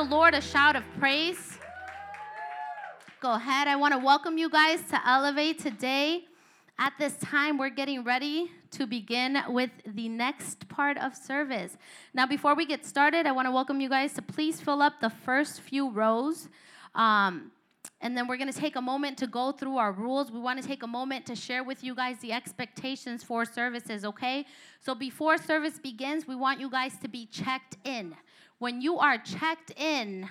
the Lord a shout of praise? Go ahead. I want to welcome you guys to Elevate today. At this time, we're getting ready to begin with the next part of service. Now, before we get started, I want to welcome you guys to please fill up the first few rows. Um, and then we're going to take a moment to go through our rules. We want to take a moment to share with you guys the expectations for services, okay? So before service begins, we want you guys to be checked in. When you are checked in,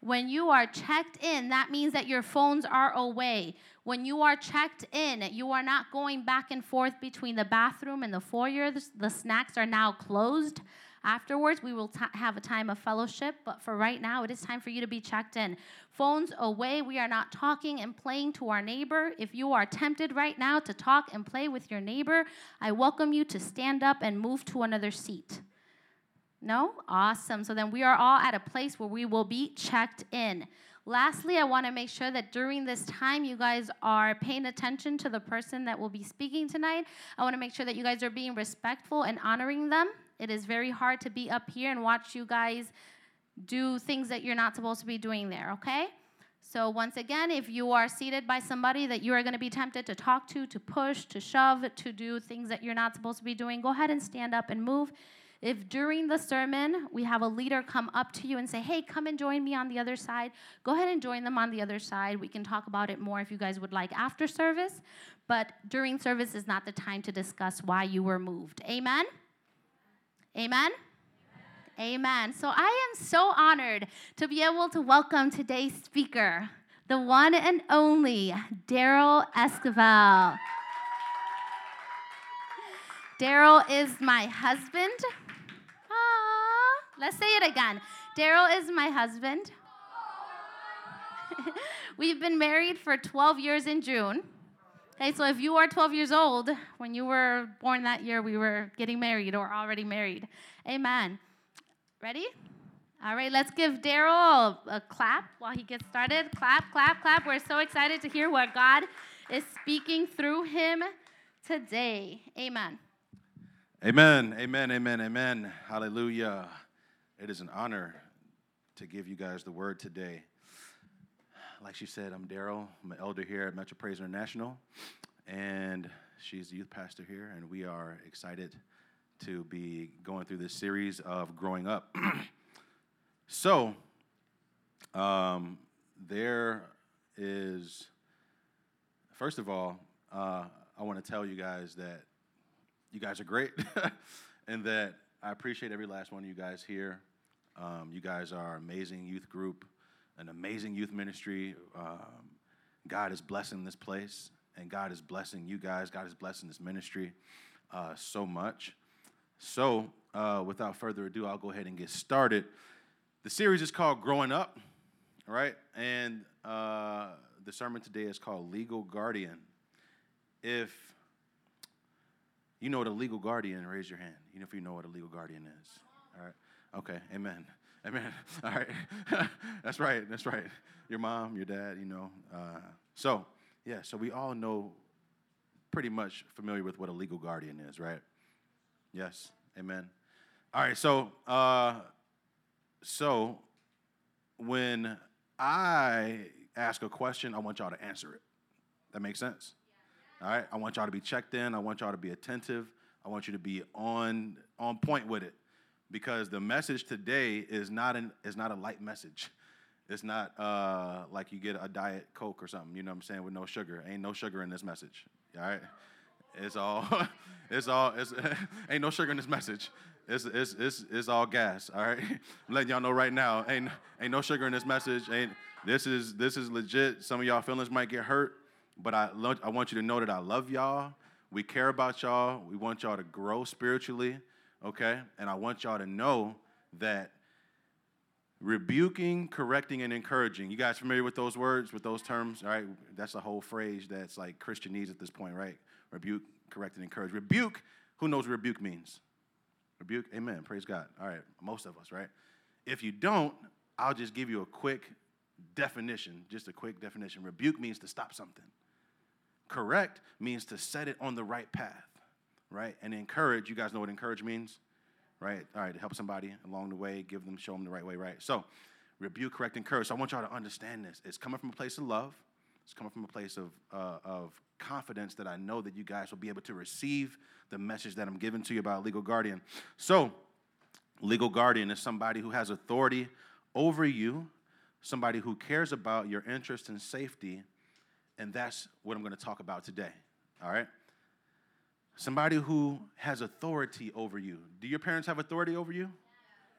when you are checked in, that means that your phones are away. When you are checked in, you are not going back and forth between the bathroom and the foyer. The, snacks are now closed. Afterwards, we will t- have a time of fellowship, but for right now, it is time for you to be checked in. Phones away. We are not talking and playing to our neighbor. If you are tempted right now to talk and play with your neighbor, I welcome you to stand up and move to another seat. No? Awesome. So then we are all at a place where we will be checked in. Lastly, I want to make sure that during this time, you guys are paying attention to the person that will be speaking tonight. I want to make sure that you guys are being respectful and honoring them. It is very hard to be up here and watch you guys do things that you're not supposed to be doing there, okay? So, once again, if you are seated by somebody that you are going to be tempted to talk to, to push, to shove, to do things that you're not supposed to be doing, go ahead and stand up and move. If during the sermon we have a leader come up to you and say, hey, come and join me on the other side, go ahead and join them on the other side. We can talk about it more if you guys would like after service. But during service is not the time to discuss why you were moved. Amen? Amen? Amen. So I am so honored to be able to welcome today's speaker, the one and only Daryl Esquivel. Daryl is my husband. Let's say it again. Daryl is my husband. We've been married for 12 years in June. Okay, so if you are 12 years old, when you were born that year, we were getting married or already married. Amen. Ready? All right, let's give Daryl a, clap while he gets started. Clap, clap, clap. We're so excited to hear what God is speaking through him today. Amen. Amen, amen, amen, amen. Hallelujah. It is an honor to give you guys the word today. Like she said, I'm Daryl. I'm an elder here at Metro Praise International, and she's the youth pastor here, and we are excited to be going through this series of growing up. so, um, there is, first of all, uh, I want to tell you guys that you guys are great, and that I appreciate every last one of you guys here. Um, you guys are amazing youth group, an amazing youth ministry. Um, God is blessing this place, and God is blessing you guys. God is blessing this ministry uh, so much. So, uh, without further ado, I'll go ahead and get started. The series is called Growing Up, right? And uh, the sermon today is called Legal Guardian. If you know what a legal guardian, raise your hand. You know if you know what a legal guardian is. All right. Okay, amen. Amen. All right. that's right. That's right. Your mom, your dad, you know. Uh, so, yeah, so we all know pretty much familiar with what a legal guardian is, right? Yes. Amen. All right, so uh, so when I ask a question, I want y'all to answer it. That makes sense? All right. I want y'all to be checked in. I want y'all to be attentive. I want you to be on on point with it because the message today is not an is not a light message. It's not uh, like you get a diet coke or something. You know what I'm saying with no sugar. Ain't no sugar in this message. All right. It's all it's all it's ain't no sugar in this message. It's, it's, it's, it's all gas, all right? I'm letting y'all know right now, ain't, ain't no sugar in this message. Ain't, this, is, this is legit. Some of y'all feelings might get hurt, but I, I want you to know that I love y'all. We care about y'all. We want y'all to grow spiritually okay? And I want y'all to know that rebuking, correcting, and encouraging. You guys familiar with those words, with those terms? All right, that's a whole phrase that's like Christianese at this point, right? Rebuke, correct, and encourage. Rebuke, who knows what rebuke means? Rebuke, amen, praise God. All right, most of us, right? If you don't, I'll just give you a quick definition, just a quick definition. Rebuke means to stop something. Correct means to set it on the right path right? And encourage, you guys know what encourage means? right? All right, help somebody along the way, give them, show them the right way, right? So, rebuke, correct, encourage. So I want y'all to understand this. It's coming from a place of love. It's coming from a place of, uh, of confidence that I know that you guys will be able to receive the message that I'm giving to you about legal guardian. So, legal guardian is somebody who has authority over you, somebody who cares about your interest and safety, and that's what I'm going to talk about today. All right? Somebody who has authority over you. Do your parents have authority over you?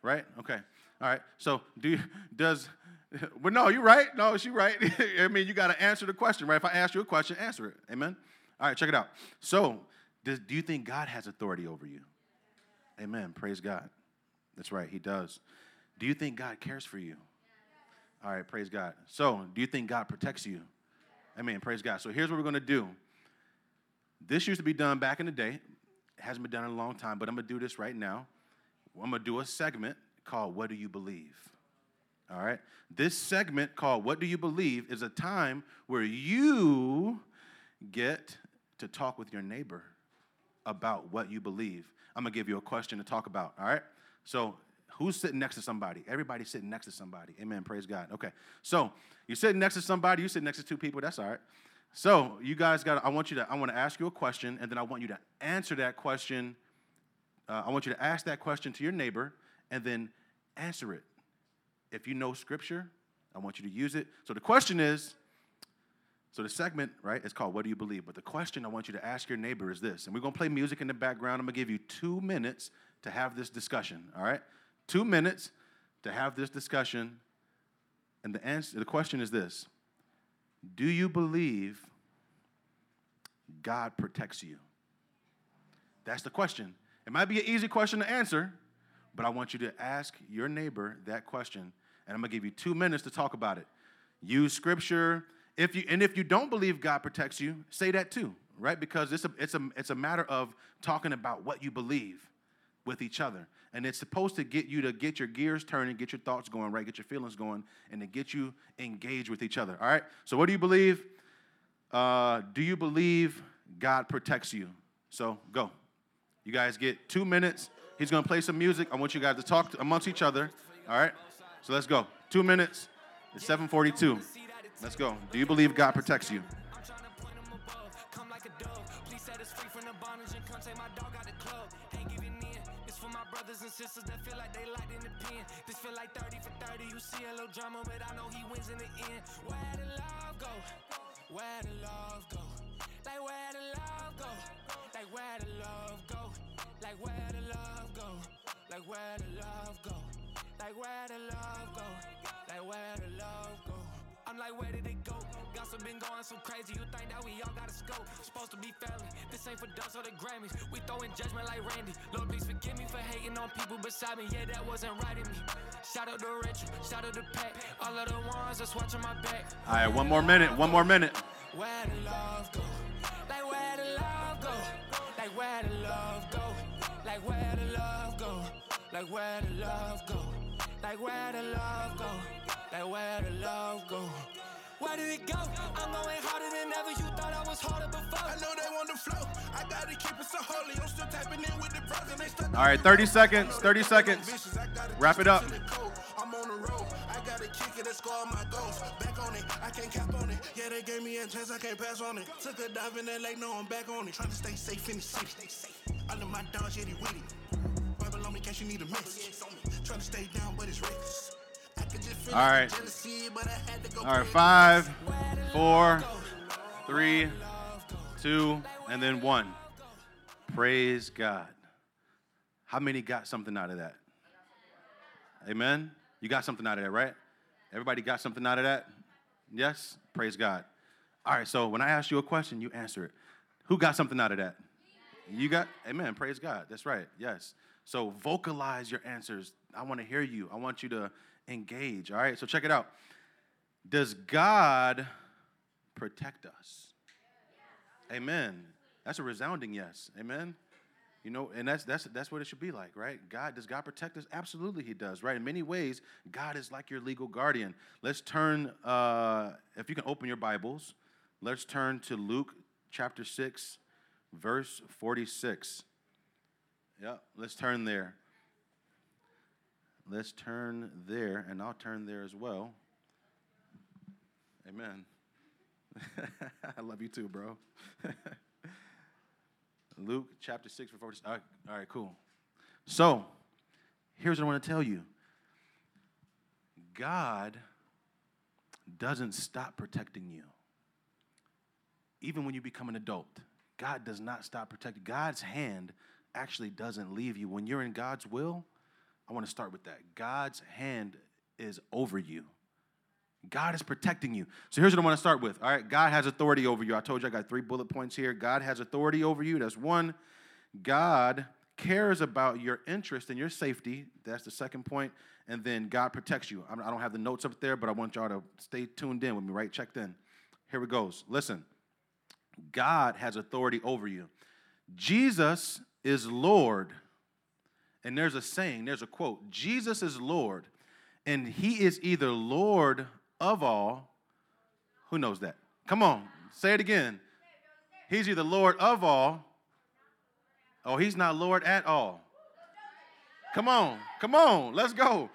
Right? Okay. All right. So do you, does well no, you're right. No, she's right. I mean, you got to answer the question, right? If I ask you a question, answer it. Amen. All right, check it out. So, does, do you think God has authority over you? Amen. Praise God. That's right, He does. Do you think God cares for you? All right, praise God. So, do you think God protects you? Amen. Praise God. So, here's what we're going to do. This used to be done back in the day. It hasn't been done in a long time, but I'm going to do this right now. I'm going to do a segment called What Do You Believe? All right? This segment called What Do You Believe is a time where you get to talk with your neighbor about what you believe. I'm going to give you a question to talk about. All right? So, who's sitting next to somebody? Everybody's sitting next to somebody. Amen. Praise God. Okay. So, you're sitting next to somebody, you sit next to two people. That's all right. So, you guys got I want you to I want to ask you a question and then I want you to answer that question. Uh, I want you to ask that question to your neighbor and then answer it. If you know scripture, I want you to use it. So the question is so the segment, right, is called What Do You Believe? But the question I want you to ask your neighbor is this. And we're going to play music in the background. I'm going to give you two minutes to have this discussion, all right? Two minutes to have this discussion. And the, answer, the question is this Do you believe God protects you? That's the question. It might be an easy question to answer, but I want you to ask your neighbor that question, and I'm gonna give you two minutes to talk about it. Use scripture. If you and if you don't believe God protects you, say that too, right? Because it's a it's a it's a matter of talking about what you believe with each other. And it's supposed to get you to get your gears turning, get your thoughts going, right? Get your feelings going, and to get you engaged with each other. All right? So, what do you believe? Uh, do you believe God protects you? So, go. You guys get two minutes. He's going to play some music. I want you guys to talk amongst each other. All right? So let's go. Two minutes. It's 742. Let's go. Do you believe God protects you? Brothers and sisters that feel like they locked in the pen. This feel like 30 for 30. You see a little drama, but I know he wins in the end. Where the love go? Where the love go? Like where the love go? Like where the love go? Like where the love go? Like where the love go? Like where the love go? Like where the love go? I'm like, where did it go? Gossip been going so crazy, you think that we all got a scope. Supposed to be family, this ain't for dust or the Grammys. We throwing judgment like Randy. Lord, please forgive me for hating on people beside me. Yeah, that wasn't right in me. Shout out to Rich, shout out to Pat, all of the ones that's watching my back. All right, one more minute, one more minute. Where the love go? Like where the love go? Like where the love go? Like where the love go? Like where the love go? Like where the love go? Like where the love go? Where did it go? I'm going harder than ever. You thought I was harder before. I know they want the flow. I gotta keep it so holy. I'm still tapping in with the bros they stuck. All right, 30 seconds. 30 seconds. Wrap it up. I'm on the road. I gotta kick it and score my goals. Back on it. I can't cap on it. Yeah, they gave me a chance. I can't pass on it. Took a dive in that lake. No, I'm back on it. Trying to stay safe in the city. Stay safe. Under my dogs, yeah, they witty. Bible on me, case you need a message. Trying to stay down, but it's reckless. All right. All right. Five, four, three, two, and then one. Praise God. How many got something out of that? Amen. You got something out of that, right? Everybody got something out of that? Yes? Praise God. All right, so when I ask you a question, you answer it. Who got something out of that? You got, amen. Praise God. That's right. Yes. So vocalize your answers. I want to hear you. I want you to engage. All right, so check it out. Does God protect us? Amen. That's a resounding yes. Amen. You know, and that's that's that's what it should be like, right? God does God protect us? Absolutely, He does, right? In many ways, God is like your legal guardian. Let's turn, uh, if you can open your Bibles, let's turn to Luke chapter six, verse forty-six. Yeah, let's turn there. Let's turn there, and I'll turn there as well. Amen. I love you too, bro. Luke chapter 6, verse 40. All right, all right, cool. So, here's what I want to tell you God doesn't stop protecting you. Even when you become an adult, God does not stop protecting. God's hand actually doesn't leave you. When you're in God's will, I want to start with that. God's hand is over you. God is protecting you. So here's what I want to start with. All right, God has authority over you. I told you I got three bullet points here. God has authority over you. That's one. God cares about your interest and your safety. That's the second point. And then God protects you. I don't have the notes up there, but I want y'all to stay tuned in with me, right? Checked in. Here it goes. Listen, God has authority over you. Jesus is Lord. And there's a saying, there's a quote Jesus is Lord, and he is either Lord of all. Who knows that? Come on, say it again. He's either Lord of all, oh, he's not Lord at all. Come on, come on, let's go.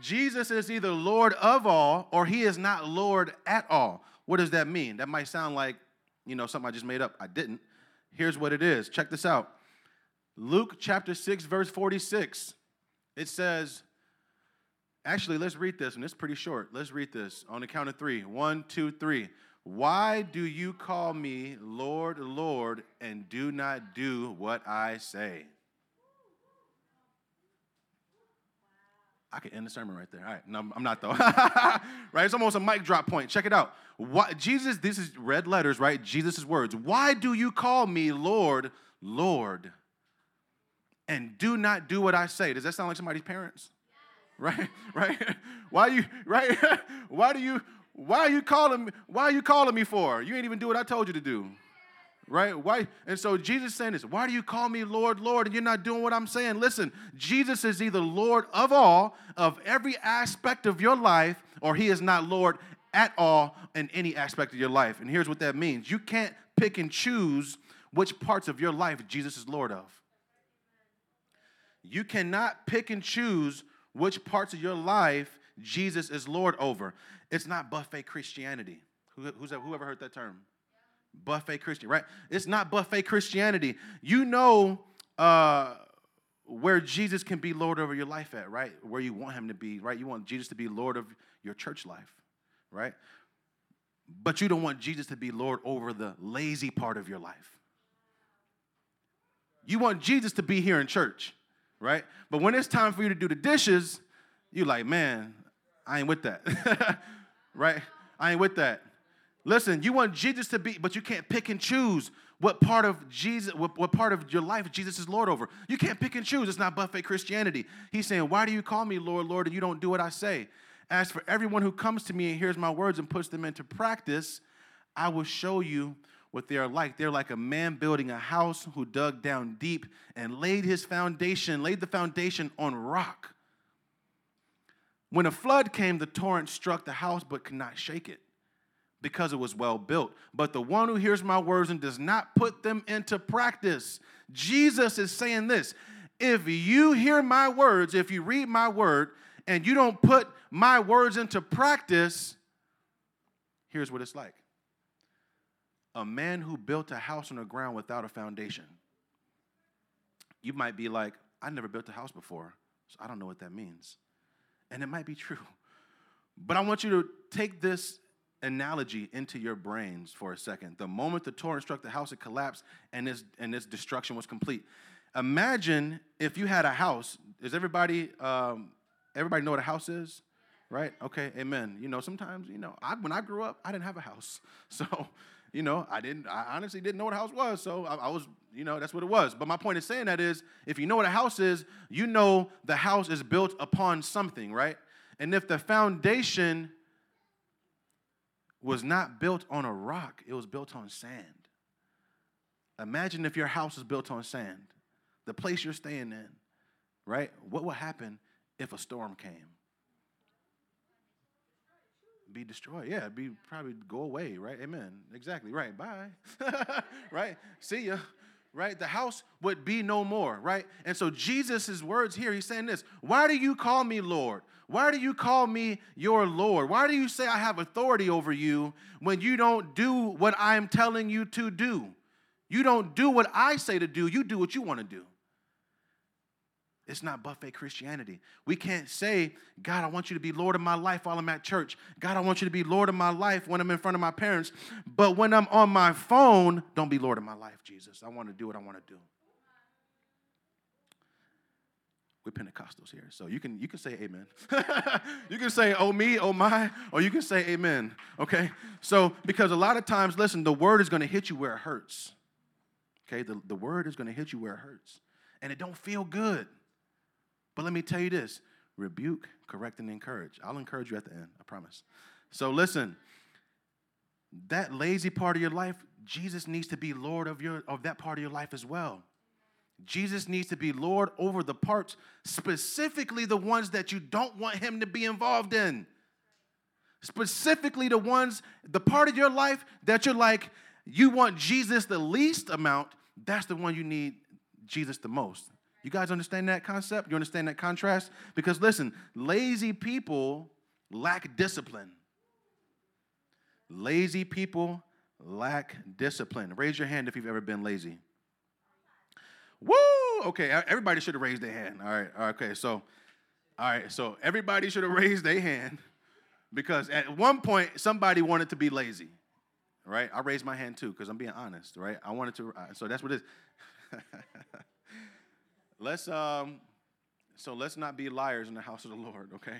Jesus is either Lord of all or he is not Lord at all. What does that mean? That might sound like, you know, something I just made up. I didn't. Here's what it is. Check this out. Luke chapter 6, verse 46. It says, actually, let's read this, and it's pretty short. Let's read this on the count of three. One, two, three. Why do you call me Lord, Lord, and do not do what I say? I could end the sermon right there. All right, no, I'm not though. right, it's almost a mic drop point. Check it out. What Jesus? This is red letters, right? Jesus' words. Why do you call me Lord, Lord, and do not do what I say? Does that sound like somebody's parents? Right, right. Why you right? why do you? Why are you calling me? Why are you calling me for? You ain't even do what I told you to do right? Why? And so Jesus saying this, why do you call me Lord, Lord, and you're not doing what I'm saying? Listen, Jesus is either Lord of all, of every aspect of your life, or he is not Lord at all in any aspect of your life. And here's what that means you can't pick and choose which parts of your life Jesus is Lord of. You cannot pick and choose which parts of your life Jesus is Lord over. It's not buffet Christianity. Who's, that, whoever heard that term? buffet Christian, right? It's not buffet Christianity. You know uh, where Jesus can be Lord over your life at, right? Where you want him to be, right? You want Jesus to be Lord of your church life, right? But you don't want Jesus to be Lord over the lazy part of your life. You want Jesus to be here in church, right? But when it's time for you to do the dishes, you're like, man, I ain't with that, right? I ain't with that. Listen, you want Jesus to be, but you can't pick and choose what part of Jesus, what, what, part of your life Jesus is Lord over. You can't pick and choose. It's not buffet Christianity. He's saying, Why do you call me Lord, Lord, and you don't do what I say? As for everyone who comes to me and hears my words and puts them into practice, I will show you what they are like. They're like a man building a house who dug down deep and laid his foundation, laid the foundation on rock. When a flood came, the torrent struck the house but could not shake it because it was well built. But the one who hears my words and does not put them into practice, Jesus is saying this if you hear my words, if you read my word, and you don't put my words into practice, here's what it's like a man who built a house on the ground without a foundation. You might be like, I never built a house before, so I don't know what that means. And it might be true. But I want you to take this analogy into your brains for a second. The moment the torrent struck the house, it collapsed and its, and its destruction was complete. Imagine if you had a house. Does everybody, um, everybody know what a house is? Right? Okay, amen. You know, sometimes, you know, I, when I grew up, I didn't have a house. So, you know, I didn't, I honestly didn't know what a house was. So I, I was, you know, that's what it was. But my point in saying that is if you know what a house is, you know the house is built upon something, right? And if the foundation was not built on a rock, it was built on sand. Imagine if your house is built on sand, the place you're staying in, right? What would happen if a storm came? Be destroyed. Yeah, be probably go away, right? Amen. Exactly. Right. Bye. right? See ya. right? The house would be no more, right? And so Jesus' words here, he's saying this Why do you call me Lord? Why do you call me your Lord? Why do you say I have authority over you when you don't do what I'm telling you to do? You don't do what I say to do, you do what you want to do. It's not buffet Christianity. We can't say, God, I want you to be Lord of my life while I'm at church. God, I want you to be Lord of my life when I'm in front of my parents. But when I'm on my phone, don't be Lord of my life, Jesus. I want to do what I want to do. We're Pentecostals here, so you can you can say amen. you can say oh me, oh my, or you can say amen. Okay, so because a lot of times, listen, the word is going to hit you where it hurts. Okay, the, the word is going to hit you where it hurts, and it don't feel good. But let me tell you this: rebuke, correct, and encourage. I'll encourage you at the end. I promise. So listen, that lazy part of your life, Jesus needs to be Lord of your of that part of your life as well. Jesus needs to be Lord over the parts, specifically the ones that you don't want him to be involved in. Specifically, the ones, the part of your life that you're like, you want Jesus the least amount, that's the one you need Jesus the most. You guys understand that concept? You understand that contrast? Because listen, lazy people lack discipline. Lazy people lack discipline. Raise your hand if you've ever been lazy. Woo! Okay, everybody should have raised their hand. All right, okay, so, all right, so everybody should have raised their hand because at one point somebody wanted to be lazy, right? I raised my hand too because I'm being honest, right? I wanted to, so that's what it is. let's, um, so let's not be liars in the house of the Lord, okay?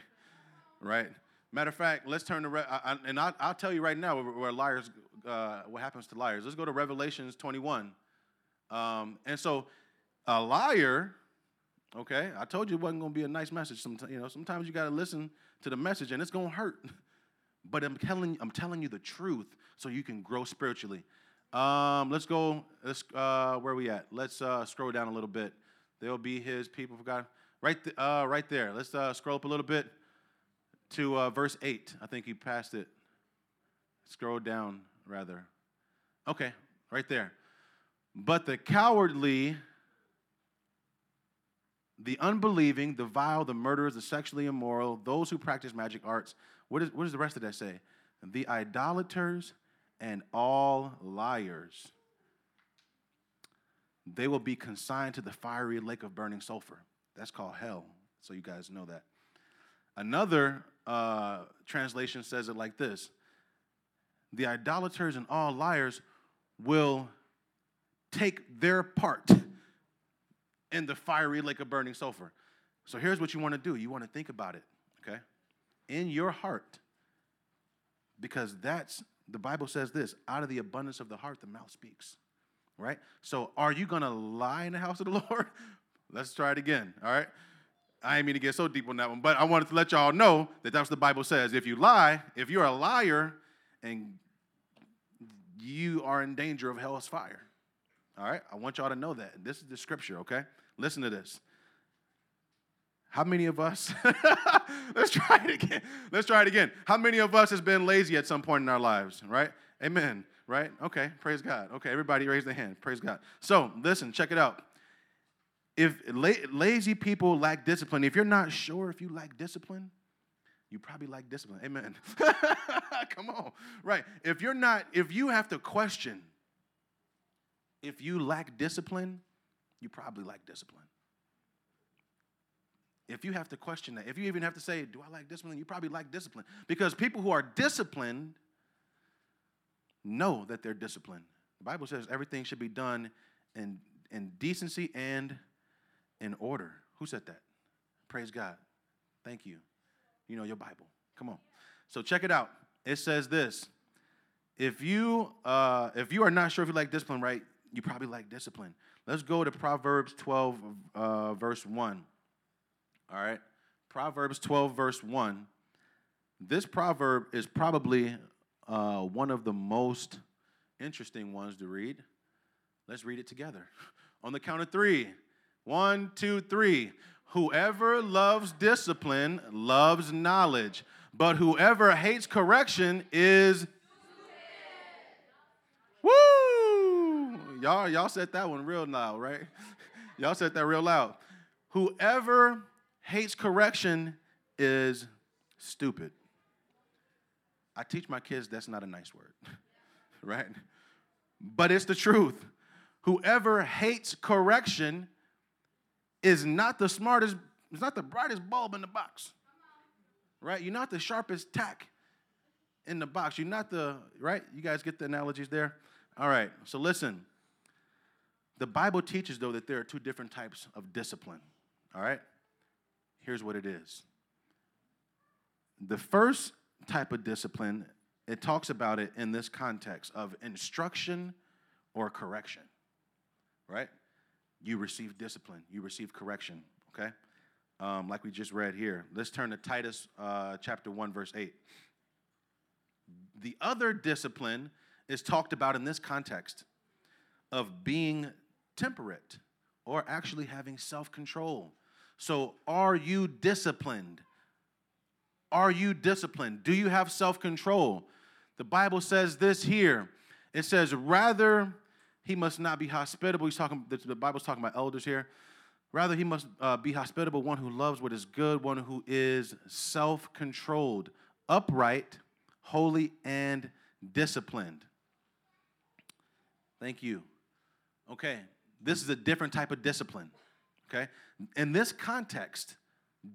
Right? Matter of fact, let's turn to, Re- I, I, and I'll, I'll, tell you right now where, where liars, uh, what happens to liars. Let's go to Revelations 21. Um, and so a liar, okay, I told you it wasn't going to be a nice message. Sometimes, you know, sometimes you got to listen to the message and it's going to hurt. but I'm telling, I'm telling you the truth so you can grow spiritually. Um, let's go, let's, uh, where are we at? Let's uh, scroll down a little bit. There'll be his people for God. Right, th- uh, right there. Let's uh, scroll up a little bit to uh, verse 8. I think he passed it. Scroll down, rather. Okay, right there. But the cowardly the unbelieving, the vile, the murderers, the sexually immoral, those who practice magic arts. What, is, what does the rest of that say? The idolaters and all liars. They will be consigned to the fiery lake of burning sulfur. That's called hell, so you guys know that. Another uh, translation says it like this The idolaters and all liars will take their part in the fiery lake of burning sulfur. So here's what you want to do you want to think about it, okay? In your heart, because that's, the Bible says this out of the abundance of the heart, the mouth speaks, right? So are you going to lie in the house of the Lord? Let's try it again, all right? I didn't mean to get so deep on that one, but I wanted to let y'all know that that's what the Bible says. If you lie, if you're a liar, and you are in danger of hell's fire. All right? I want y'all to know that. This is the scripture, okay? Listen to this. How many of us, let's try it again. Let's try it again. How many of us has been lazy at some point in our lives, right? Amen, right? Okay, praise God. Okay, everybody raise their hand. Praise God. So, listen, check it out. If la- lazy people lack discipline, if you're not sure if you lack discipline, you probably lack discipline. Amen. Come on. Right. If you're not, if you have to question, if you lack discipline, you probably lack discipline. If you have to question that, if you even have to say, Do I like discipline? You probably lack discipline. Because people who are disciplined know that they're disciplined. The Bible says everything should be done in, in decency and in order. Who said that? Praise God. Thank you. You know your Bible. Come on. So check it out. It says this. If you uh, if you are not sure if you like discipline, right, you probably like discipline. Let's go to Proverbs 12, uh, verse 1. All right? Proverbs 12, verse 1. This proverb is probably uh, one of the most interesting ones to read. Let's read it together. On the count of three. One, two, three. Whoever loves discipline loves knowledge, but whoever hates correction is Y'all, y'all said that one real loud, right? y'all said that real loud. Whoever hates correction is stupid. I teach my kids that's not a nice word, right? But it's the truth. Whoever hates correction is not the smartest, is not the brightest bulb in the box, right? You're not the sharpest tack in the box. You're not the, right? You guys get the analogies there? All right, so listen. The Bible teaches, though, that there are two different types of discipline, all right? Here's what it is. The first type of discipline, it talks about it in this context of instruction or correction, right? You receive discipline, you receive correction, okay? Um, like we just read here. Let's turn to Titus uh, chapter 1, verse 8. The other discipline is talked about in this context of being temperate or actually having self control. So, are you disciplined? Are you disciplined? Do you have self control? The Bible says this here. It says, rather, he must not be hospitable. He's talking, the Bible's talking about elders here. Rather, he must uh, be hospitable, one who loves what is good, one who is self controlled, upright, holy, and disciplined. Thank you. Okay, this is a different type of discipline. Okay, in this context,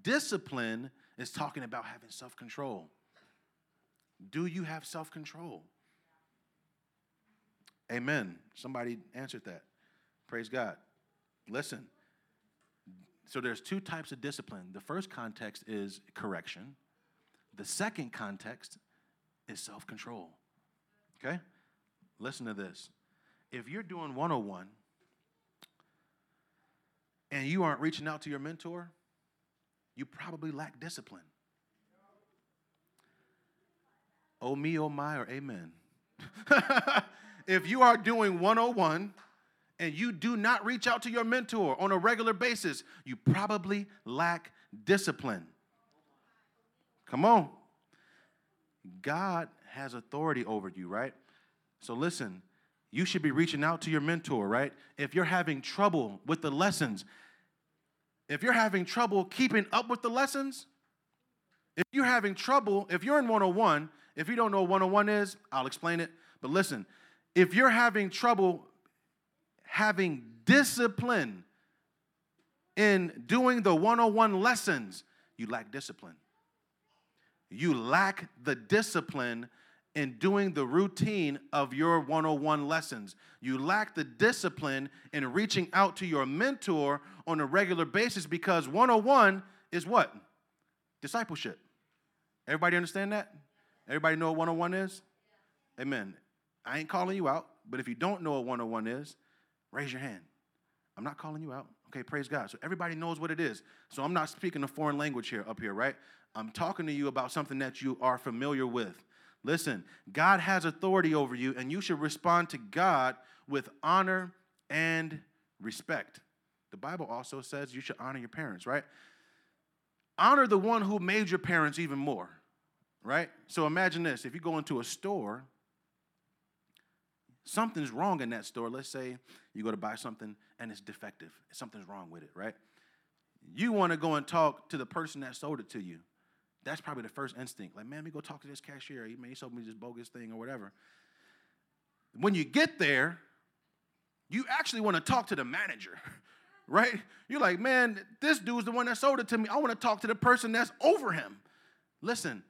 discipline is talking about having self control. Do you have self control? Amen. Somebody answered that. Praise God. Listen. So there's two types of discipline. The first context is correction. The second context is self-control. Okay? Listen to this. If you're doing 101 and you aren't reaching out to your mentor, you probably lack discipline. Oh me, oh my, or amen. if you are doing 101 and you do not reach out to your mentor on a regular basis, you probably lack discipline. Come on. God has authority over you, right? So listen, you should be reaching out to your mentor, right? If you're having trouble with the lessons, if you're having trouble keeping up with the lessons, if you're having trouble, if you're in 101, if you don't know what 101 is, I'll explain it. But listen, if you're having trouble having discipline in doing the 101 lessons, you lack discipline. You lack the discipline in doing the routine of your 101 lessons. You lack the discipline in reaching out to your mentor on a regular basis because 101 is what? Discipleship. Everybody understand that? Everybody know what 101 is? Amen. I ain't calling you out, but if you don't know what 101 is, raise your hand. I'm not calling you out. Okay, praise God. So everybody knows what it is. So I'm not speaking a foreign language here up here, right? I'm talking to you about something that you are familiar with. Listen, God has authority over you, and you should respond to God with honor and respect. The Bible also says you should honor your parents, right? Honor the one who made your parents even more, right? So imagine this if you go into a store, something's wrong in that store. Let's say you go to buy something and it's defective, something's wrong with it, right? You want to go and talk to the person that sold it to you. That's probably the first instinct. Like, man, let me go talk to this cashier. He, may sold me this bogus thing or whatever. When you get there, you actually want to talk to the manager, right? You're like, man, this dude's the one that sold it to me. I want to talk to the person that's over him. Listen,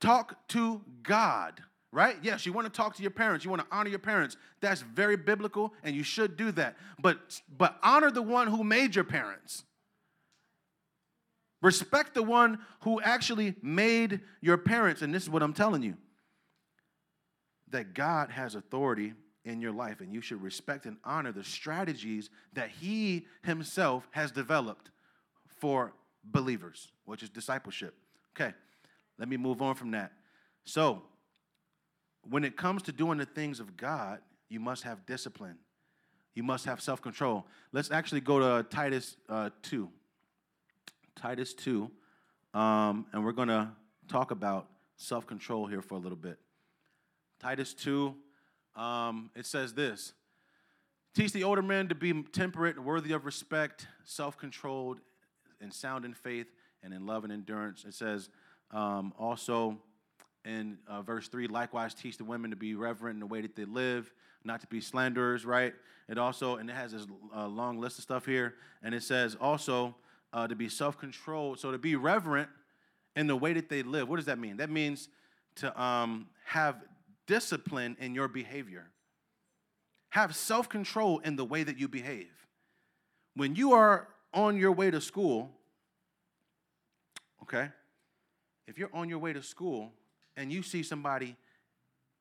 talk to God, right? Yes, you want to talk to your parents. You want to honor your parents. That's very biblical, and you should do that. But but honor the one who made your parents. Respect the one who actually made your parents. And this is what I'm telling you that God has authority in your life, and you should respect and honor the strategies that He Himself has developed for believers, which is discipleship. Okay, let me move on from that. So, when it comes to doing the things of God, you must have discipline. You must have self control. Let's actually go to Titus uh, 2. Titus 2, um, and we're going to talk about self control here for a little bit. Titus 2, um, it says this Teach the older men to be temperate, worthy of respect, self controlled, and sound in faith and in love and endurance. It says um, also in uh, verse 3 likewise teach the women to be reverent in the way that they live, not to be slanderers, right? It also, and it has this uh, long list of stuff here, and it says also uh, to be self controlled. So to be reverent in the way that they live. What does that mean? That means to um, have discipline in your behavior. Have self control in the way that you behave. When you are on your way to school, okay, if you're on your way to school and you see somebody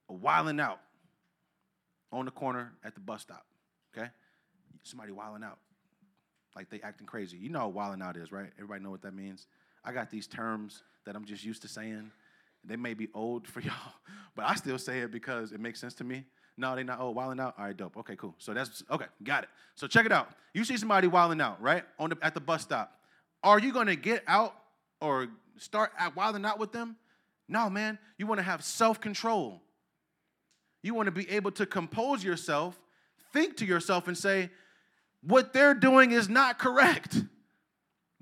wilding out on the corner at the bus stop, okay, somebody wilding out, like they acting crazy. You know what wilding out is, right? Everybody know what that means. I got these terms that I'm just used to saying. They may be old for y'all, but I still say it because it makes sense to me. No, they not. Oh, wilding out. All right, dope. Okay, cool. So that's okay. Got it. So check it out. You see somebody wilding out, right, on the, at the bus stop. Are you gonna get out or start wilding out with them? No, man. You want to have self control. You want to be able to compose yourself, think to yourself, and say, what they're doing is not correct.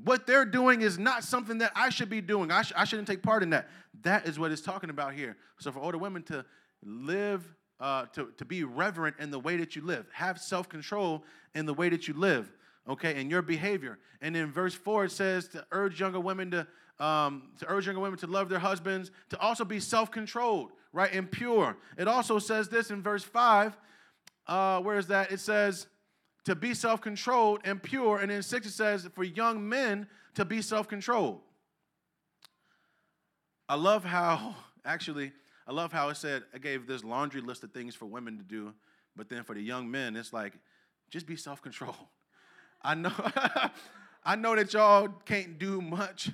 What they're doing is not something that I should be doing. I, sh- I shouldn't take part in that. That is what it's talking about here. So for older women to live uh, to, to be reverent in the way that you live. Have self control in the way that you live, okay, in your behavior. And in verse 4, it says to urge younger women to, um, to urge younger women to love their husbands, to also be self controlled, right, and pure. It also says this in verse 5. Uh, where is that? It says to be self controlled and pure. And in 6, it says for young men to be self controlled. I love how, actually, I love how it said, I gave this laundry list of things for women to do, but then for the young men, it's like, just be self controlled. I know, I know that y'all can't do much,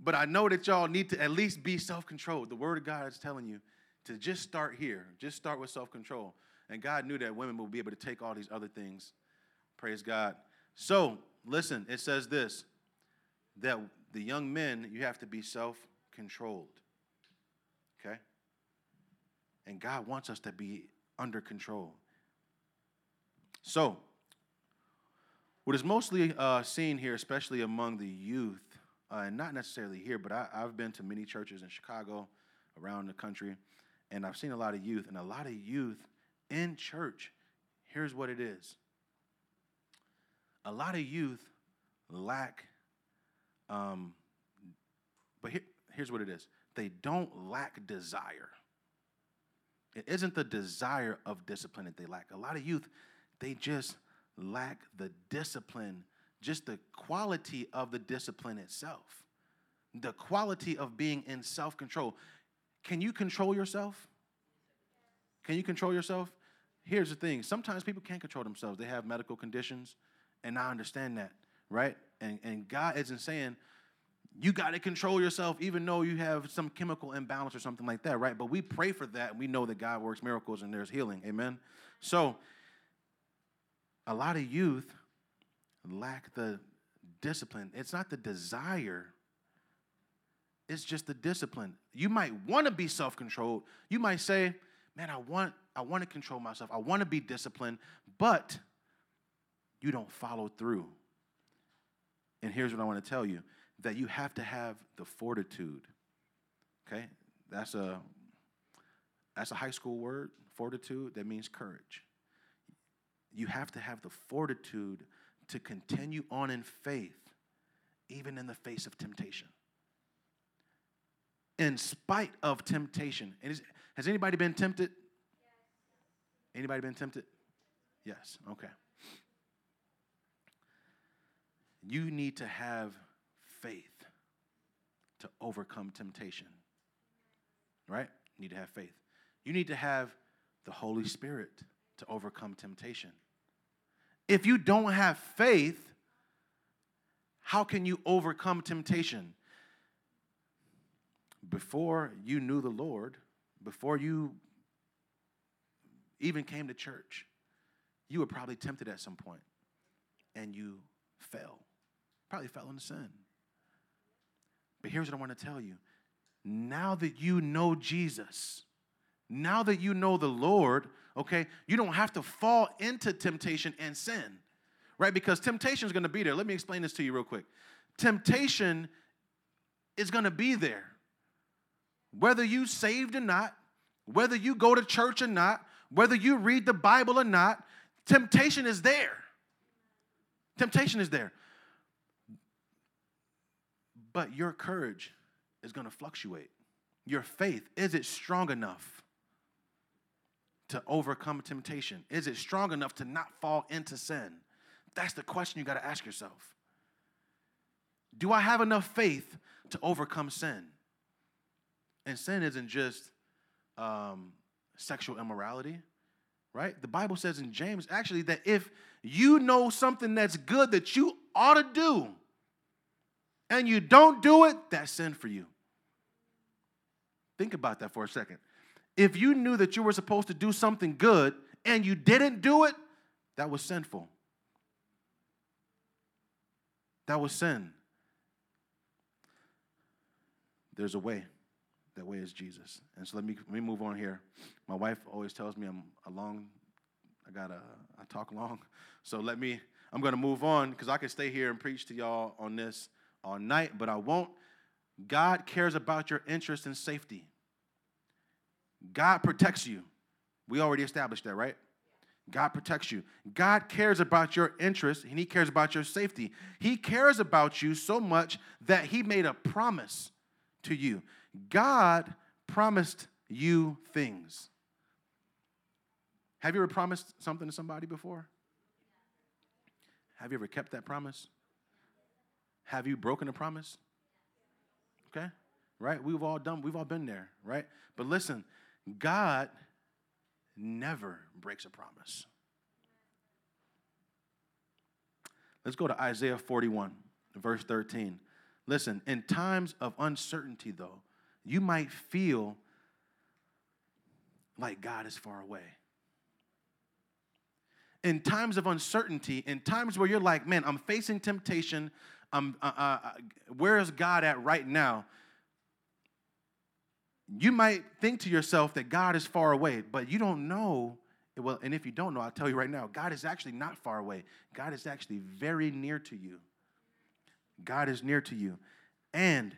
but I know that y'all need to at least be self controlled. The Word of God is telling you to just start here, just start with self control. And God knew that women would be able to take all these other things. Praise God. So, listen, it says this that the young men, you have to be self controlled. Okay? And God wants us to be under control. So, what is mostly uh, seen here, especially among the youth, uh, and not necessarily here, but I, I've been to many churches in Chicago, around the country, and I've seen a lot of youth, and a lot of youth in church. Here's what it is a lot of youth lack, um, but here, here's what it is they don't lack desire. It isn't the desire of discipline that they lack. A lot of youth, they just lack the discipline, just the quality of the discipline itself, the quality of being in self control. Can you control yourself? Can you control yourself? Here's the thing sometimes people can't control themselves, they have medical conditions, and I understand that, right? And, and God isn't saying, you got to control yourself even though you have some chemical imbalance or something like that, right? But we pray for that and we know that God works miracles and there's healing. Amen. So a lot of youth lack the discipline. It's not the desire. It's just the discipline. You might want to be self-controlled. You might say, "Man, I want I want to control myself. I want to be disciplined," but you don't follow through. And here's what I want to tell you that you have to have the fortitude. Okay? That's a that's a high school word, fortitude, that means courage. You have to have the fortitude to continue on in faith even in the face of temptation. In spite of temptation. Has anybody been tempted? Anybody been tempted? Yes. Okay. You need to have faith to overcome temptation. Right? You need to have faith. You need to have the Holy Spirit to overcome temptation. If you don't have faith, how can you overcome temptation? Before you knew the Lord, before you even came to church, you were probably tempted at some point and you fell. Probably fell into sin. But here's what I want to tell you now that you know Jesus, now that you know the Lord, okay? You don't have to fall into temptation and sin, right? Because temptation is going to be there. Let me explain this to you real quick. Temptation is going to be there. Whether you saved or not, whether you go to church or not, whether you read the Bible or not, temptation is there. Temptation is there. But your courage is going to fluctuate. Your faith, is it strong enough to overcome temptation? Is it strong enough to not fall into sin? That's the question you got to ask yourself. Do I have enough faith to overcome sin? And sin isn't just um, sexual immorality, right? The Bible says in James actually that if you know something that's good that you ought to do and you don't do it, that's sin for you. Think about that for a second. If you knew that you were supposed to do something good and you didn't do it, that was sinful. That was sin. There's a way. That way is Jesus. And so let me let me move on here. My wife always tells me I'm a long, I got a I talk long. So let me I'm gonna move on because I can stay here and preach to y'all on this all night, but I won't. God cares about your interest and safety. God protects you. We already established that, right? God protects you. God cares about your interest and He cares about your safety. He cares about you so much that He made a promise to you. God promised you things. Have you ever promised something to somebody before? Have you ever kept that promise? Have you broken a promise? Okay? Right? We've all done, we've all been there, right? But listen, God never breaks a promise. Let's go to Isaiah 41, verse 13. Listen, in times of uncertainty, though, you might feel like God is far away. In times of uncertainty, in times where you're like, man, I'm facing temptation, I'm, uh, uh, uh where is God at right now? You might think to yourself that God is far away, but you don't know. Well, and if you don't know, I'll tell you right now God is actually not far away. God is actually very near to you. God is near to you. And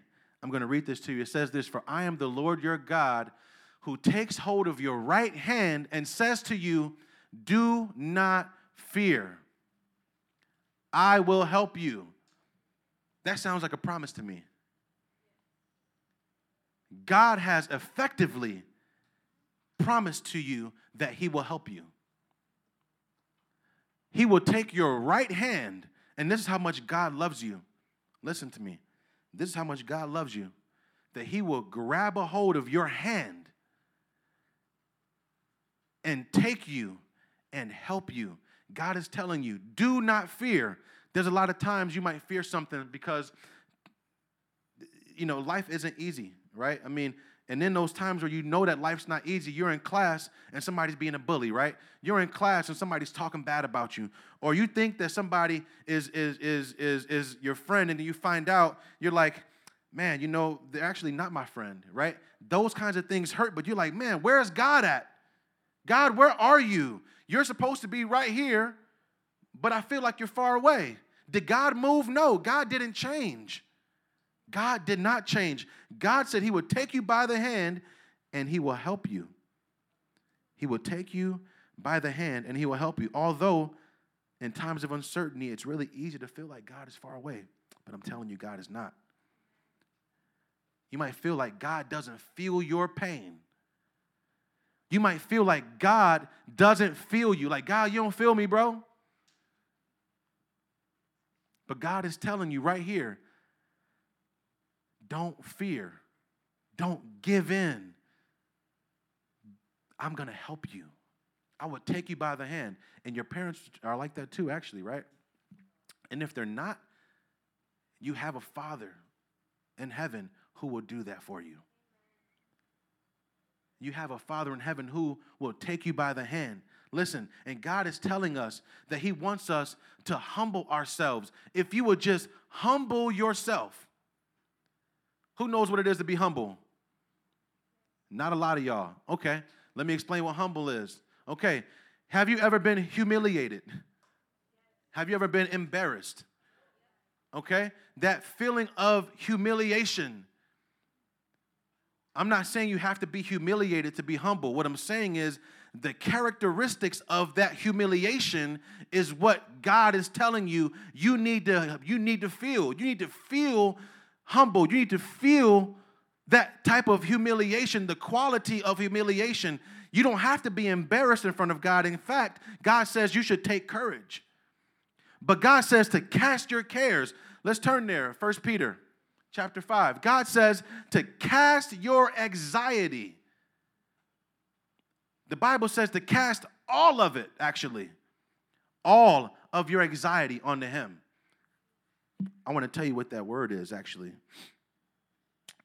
I'm going to read this to you. It says this For I am the Lord your God who takes hold of your right hand and says to you, Do not fear. I will help you. That sounds like a promise to me. God has effectively promised to you that He will help you. He will take your right hand, and this is how much God loves you. Listen to me. This is how much God loves you that He will grab a hold of your hand and take you and help you. God is telling you, do not fear. There's a lot of times you might fear something because, you know, life isn't easy, right? I mean, and in those times where you know that life's not easy, you're in class and somebody's being a bully, right? You're in class and somebody's talking bad about you. Or you think that somebody is is is is is your friend and you find out you're like, "Man, you know, they're actually not my friend," right? Those kinds of things hurt, but you're like, "Man, where's God at? God, where are you? You're supposed to be right here, but I feel like you're far away." Did God move? No, God didn't change. God did not change. God said He would take you by the hand and He will help you. He will take you by the hand and He will help you. Although in times of uncertainty, it's really easy to feel like God is far away, but I'm telling you, God is not. You might feel like God doesn't feel your pain. You might feel like God doesn't feel you. Like, God, you don't feel me, bro. But God is telling you right here don't fear. Don't give in. I'm going to help you. I will take you by the hand. And your parents are like that too, actually, right? And if they're not, you have a father in heaven who will do that for you. You have a father in heaven who will take you by the hand. Listen, and God is telling us that He wants us to humble ourselves. If you would just humble yourself, who knows what it is to be humble? Not a lot of y'all. Okay, let me explain what humble is. Okay. Have you ever been humiliated? Have you ever been embarrassed? Okay? That feeling of humiliation. I'm not saying you have to be humiliated to be humble. What I'm saying is the characteristics of that humiliation is what God is telling you you need to you need to feel. You need to feel humble. You need to feel that type of humiliation, the quality of humiliation. You don't have to be embarrassed in front of God. In fact, God says you should take courage. But God says to cast your cares. Let's turn there. First Peter chapter 5. God says to cast your anxiety. The Bible says to cast all of it, actually. All of your anxiety onto Him. I want to tell you what that word is, actually.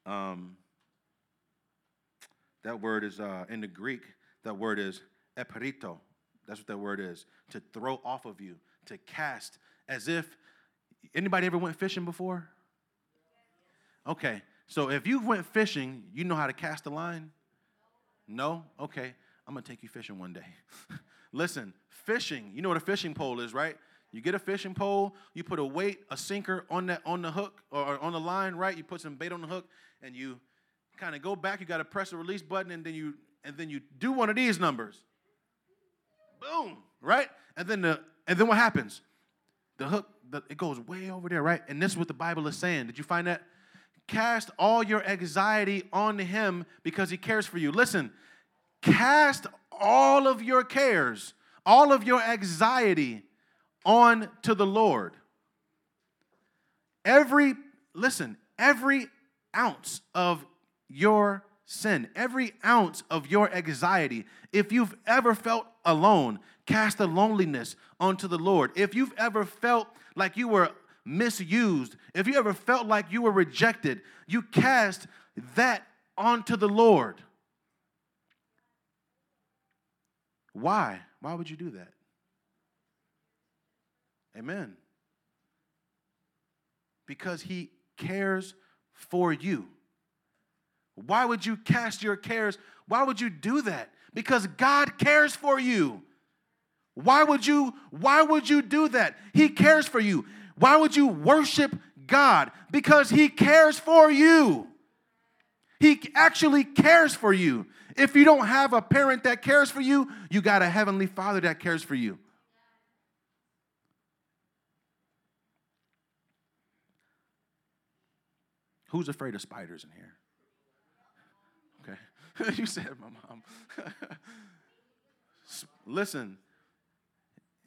Um, that word is uh, in the Greek, that word is eperito. That's what that word is. To throw off of you, to cast, as if anybody ever went fishing before? Okay, so if you went fishing, you know how to cast a line? No? Okay, I'm gonna take you fishing one day. Listen, fishing, you know what a fishing pole is, right? You get a fishing pole, you put a weight, a sinker on that on the hook or on the line, right? You put some bait on the hook and you kind of go back, you got to press the release button and then you and then you do one of these numbers. Boom, right? And then the and then what happens? The hook, the, it goes way over there, right? And this is what the Bible is saying. Did you find that? Cast all your anxiety on him because he cares for you. Listen, cast all of your cares, all of your anxiety on to the Lord. Every, listen, every ounce of your sin, every ounce of your anxiety, if you've ever felt alone, cast the loneliness onto the Lord. If you've ever felt like you were misused, if you ever felt like you were rejected, you cast that onto the Lord. Why? Why would you do that? Amen. Because he cares for you. Why would you cast your cares? Why would you do that? Because God cares for you. Why would you why would you do that? He cares for you. Why would you worship God? Because he cares for you. He actually cares for you. If you don't have a parent that cares for you, you got a heavenly Father that cares for you. Who's afraid of spiders in here? Okay. you said my mom. Listen,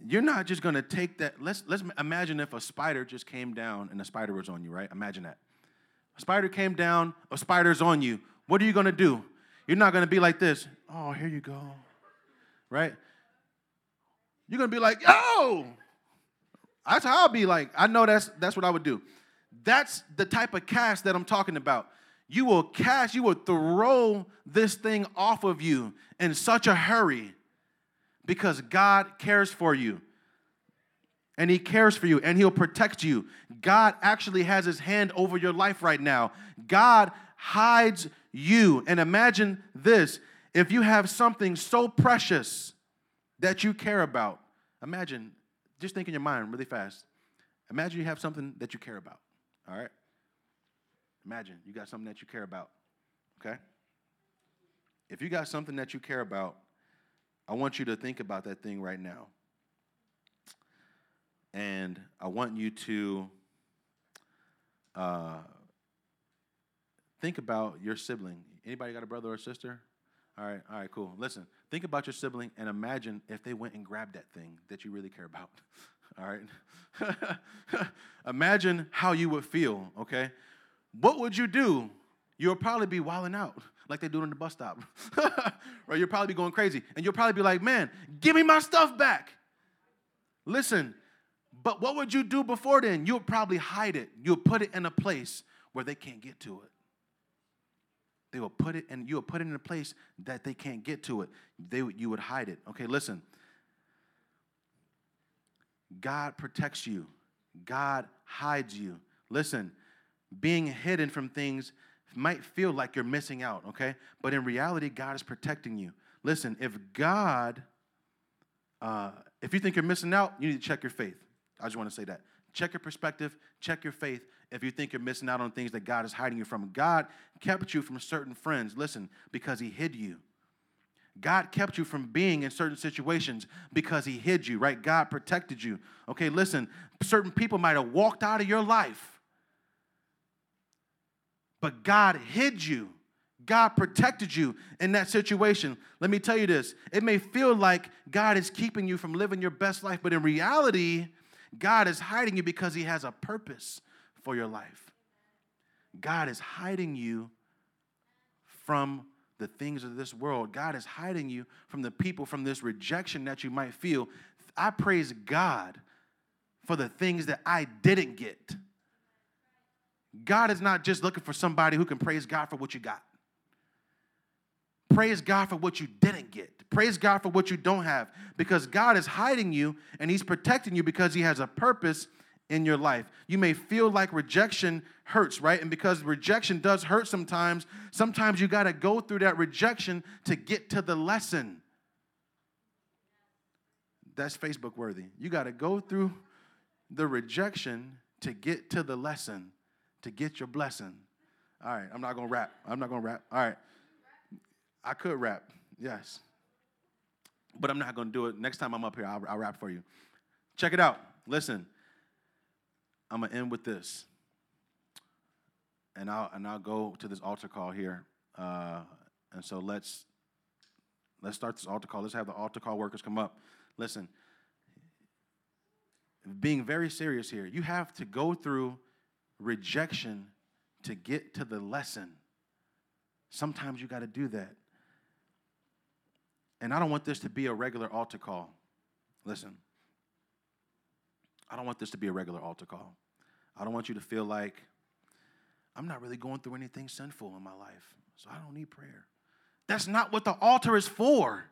you're not just to take that. Let's, let's imagine if a spider just came down and a spider was on you, right? Imagine that. A spider came down, a spider's on you. What are you to do? You're not to be like this. Oh, here you go. Right? You're to be like, oh. That's how I'll be like. I know that's that's what I would do. That's the type of cast that I'm talking about. You will cast, you will throw this thing off of you in such a hurry because God cares for you. And He cares for you and He'll protect you. God actually has His hand over your life right now. God hides you. And imagine this if you have something so precious that you care about, imagine, just think in your mind really fast. Imagine you have something that you care about. All right? Imagine you got something that you care about, okay? If you got something that you care about, I want you to think about that thing right now. And I want you to uh, think about your sibling. Anybody got a brother or sister? All right, all right, cool. Listen, think about your sibling and imagine if they went and grabbed that thing that you really care about. All right? Imagine how you would feel, okay? What would you do? You'll probably be wilding out like they do on the bus stop. right? you'll probably be going crazy. And you'll probably be like, man, give me my stuff back. Listen, but what would you do before then? You'll probably hide it. You'll put it in a place where they can't get to it. They will put it and you'll put it in a place that they can't get to it. They, you would hide it. Okay, listen. God protects you, God hides you. Listen, being hidden from things might feel like you're missing out, okay? But in reality, God is protecting you. Listen, if God uh, if you think you're missing out, you need to check your faith. I just want to say that. Check your perspective, check your faith if you think you're missing out on things that God is hiding you from. God kept you from certain friends, listen, because He hid you. God kept you from being in certain situations because He hid you, right? God protected you. Okay, listen, certain people might have walked out of your life, but God hid you. God protected you in that situation. Let me tell you this it may feel like God is keeping you from living your best life, but in reality, God is hiding you because He has a purpose for your life. God is hiding you from the things of this world. God is hiding you from the people, from this rejection that you might feel. I praise God for the things that I didn't get. God is not just looking for somebody who can praise God for what you got. Praise God for what you didn't get. Praise God for what you don't have because God is hiding you and He's protecting you because He has a purpose in your life. You may feel like rejection hurts, right? And because rejection does hurt sometimes, sometimes you got to go through that rejection to get to the lesson. That's Facebook worthy. You got to go through the rejection to get to the lesson, to get your blessing. All right, I'm not going to rap. I'm not going to rap. All right. I could rap, yes. But I'm not going to do it. Next time I'm up here, I'll, I'll rap for you. Check it out. Listen, I'm going to end with this. And I'll, and I'll go to this altar call here. Uh, and so let's let's start this altar call. Let's have the altar call workers come up. Listen, being very serious here, you have to go through rejection to get to the lesson. Sometimes you got to do that. And I don't want this to be a regular altar call. Listen, I don't want this to be a regular altar call. I don't want you to feel like I'm not really going through anything sinful in my life, so I don't need prayer. That's not what the altar is for.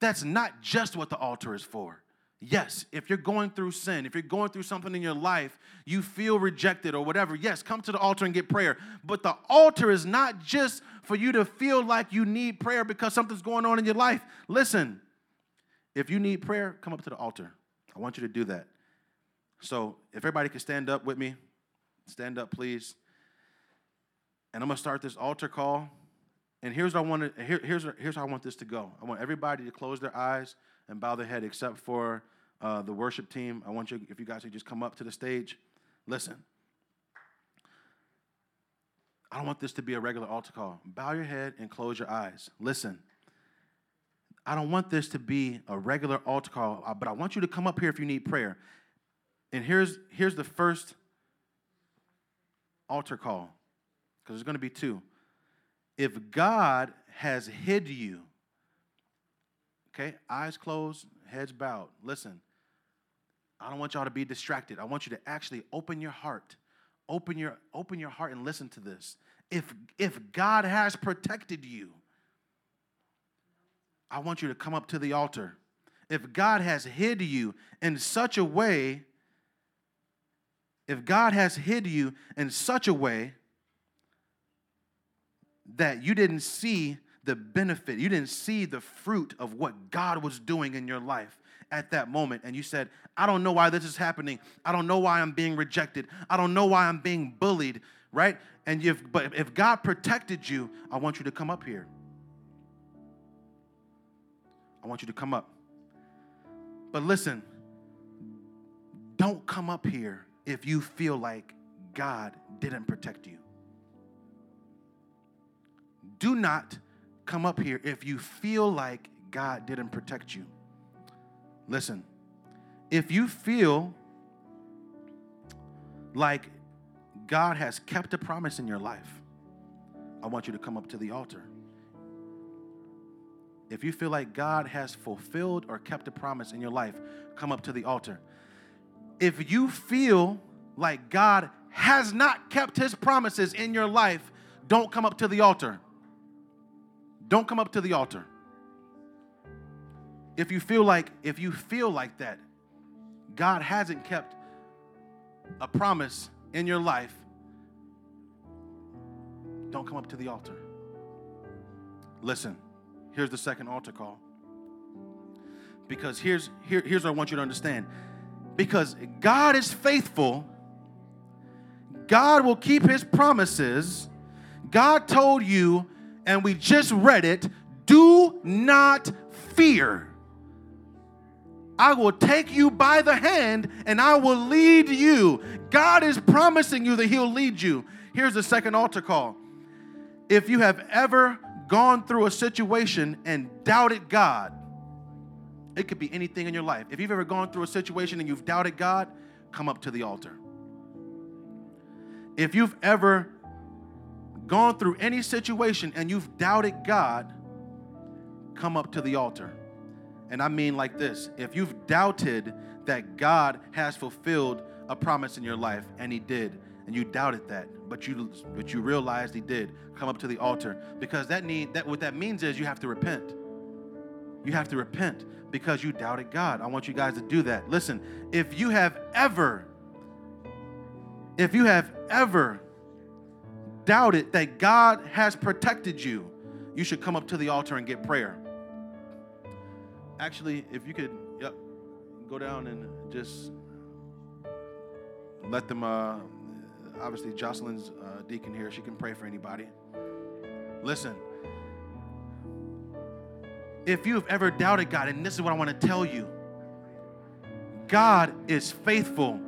That's not just what the altar is for. Yes, if you're going through sin, if you're going through something in your life, you feel rejected or whatever, yes, come to the altar and get prayer. But the altar is not just for you to feel like you need prayer because something's going on in your life. Listen, if you need prayer, come up to the altar. I want you to do that. So if everybody could stand up with me, stand up, please. And I'm to start this altar call. And here's what I want here, here's, here's how I want this to go. I want everybody to close their eyes and bow their head except for uh, the worship team. I want you, if you guys could just come up to the stage. Listen. I don't want this to be a regular altar call. Bow your head and close your eyes. Listen. I don't want this to be a regular altar call, uh, but I want you to come up here if you need prayer. And here's, here's the first altar call, because there's going to be two. If God has hid you, okay, eyes closed, heads bowed, listen, I don't want y'all to be distracted. I want you to actually open your heart. Open your, open your heart and listen to this. If, if God has protected you, I want you to come up to the altar. If God has hid you in such a way, if God has hid you in such a way that you didn't see the benefit, you didn't see the fruit of what God was doing in your life at that moment, and you said, I don't know why this is happening. I don't know why I'm being rejected. I don't know why I'm being bullied, right? And if, but if God protected you, I want you to come up here. I want you to come up. But listen, don't come up here if you feel like God didn't protect you. Do not come up here if you feel like God didn't protect you. Listen, if you feel like God has kept a promise in your life, I want you to come up to the altar. If you feel like God has fulfilled or kept a promise in your life, come up to the altar. If you feel like God has not kept his promises in your life, don't come up to the altar. Don't come up to the altar. If you feel like if you feel like that, God hasn't kept a promise in your life, don't come up to the altar. Listen. Here's the second altar call. Because here's here, here's what I want you to understand. Because God is faithful, God will keep his promises. God told you, and we just read it, do not fear. I will take you by the hand and I will lead you. God is promising you that He'll lead you. Here's the second altar call. If you have ever gone through a situation and doubted God, it could be anything in your life. If you've ever gone through a situation and you've doubted God, come up to the altar. If you've ever gone through any situation and you've doubted God, come up to the altar. And I mean like this if you've doubted that God has fulfilled a promise in your life, and He did, and you doubted that, but you but you realized He did, come up to the altar because that need that what that means is you have to repent. You have to repent because you doubted God. I want you guys to do that. Listen, if you have ever, if you have ever doubted that God has protected you, you should come up to the altar and get prayer. Actually, if you could, yep, go down and just let them. Uh, obviously, Jocelyn's uh, deacon here; she can pray for anybody. Listen, if you have ever doubted God, and this is what I want to tell you, God is faithful.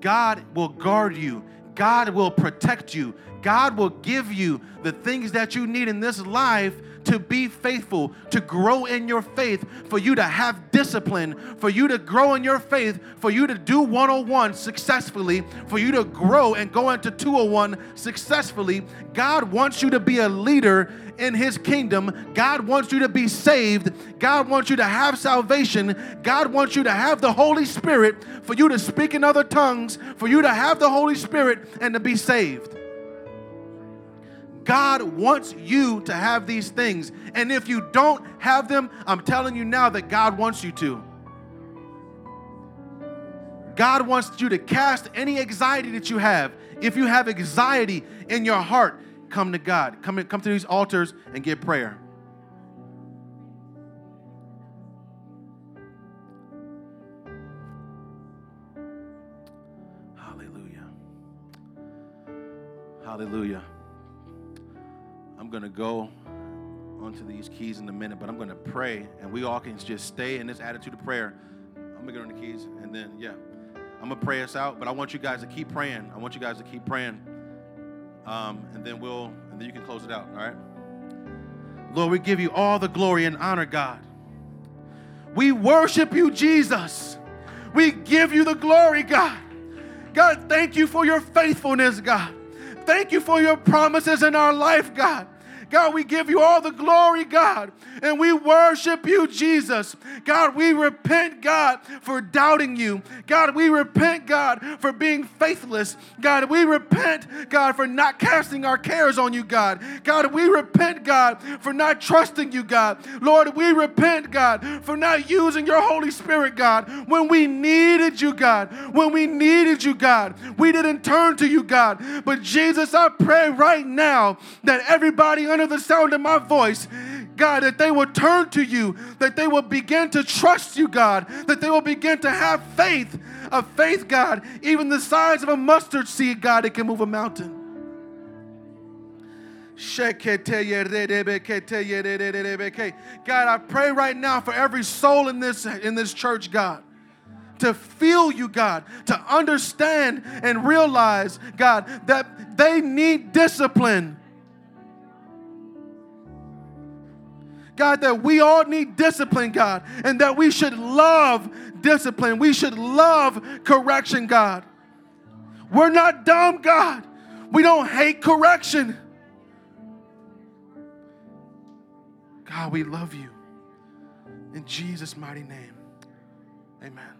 God will guard you. God will protect you. God will give you the things that you need in this life to be faithful, to grow in your faith, for you to have discipline, for you to grow in your faith, for you to do 101 successfully, for you to grow and go into 201 successfully. God wants you to be a leader in his kingdom. God wants you to be saved. God wants you to have salvation. God wants you to have the Holy Spirit, for you to speak in other tongues, for you to have the Holy Spirit and to be saved. God wants you to have these things. And if you don't have them, I'm telling you now that God wants you to. God wants you to cast any anxiety that you have. If you have anxiety in your heart, come to God. Come, come to these altars and get prayer. Hallelujah. Hallelujah. I'm going to go onto these keys in a minute, but I'm going to pray, and we all can just stay in this attitude of prayer. I'm going to get on the keys, and then, yeah, I'm going to pray us out, but I want you guys to keep praying. I want you guys to keep praying, um, and then we'll, and then you can close it out, all right? Lord, we give you all the glory and honor, God. We worship you, Jesus. We give you the glory, God. God, thank you for your faithfulness, God. Thank you for your promises in our life, God. God, we give you all the glory, God, and we worship you, Jesus. God, we repent, God, for doubting you. God, we repent, God, for being faithless. God, we repent, God, for not casting our cares on you, God. God, we repent, God, for not trusting you, God. Lord, we repent, God, for not using your Holy Spirit, God, when we needed you, God. When we needed you, God, we didn't turn to you, God. But Jesus, I pray right now that everybody under the sound of my voice, God, that they will turn to you, that they will begin to trust you, God, that they will begin to have faith, a faith, God, even the size of a mustard seed, God, it can move a mountain. God, I pray right now for every soul in this in this church, God to feel you, God, to understand and realize, God, that they need discipline. God, that we all need discipline, God, and that we should love discipline. We should love correction, God. We're not dumb, God. We don't hate correction. God, we love you. In Jesus' mighty name, amen.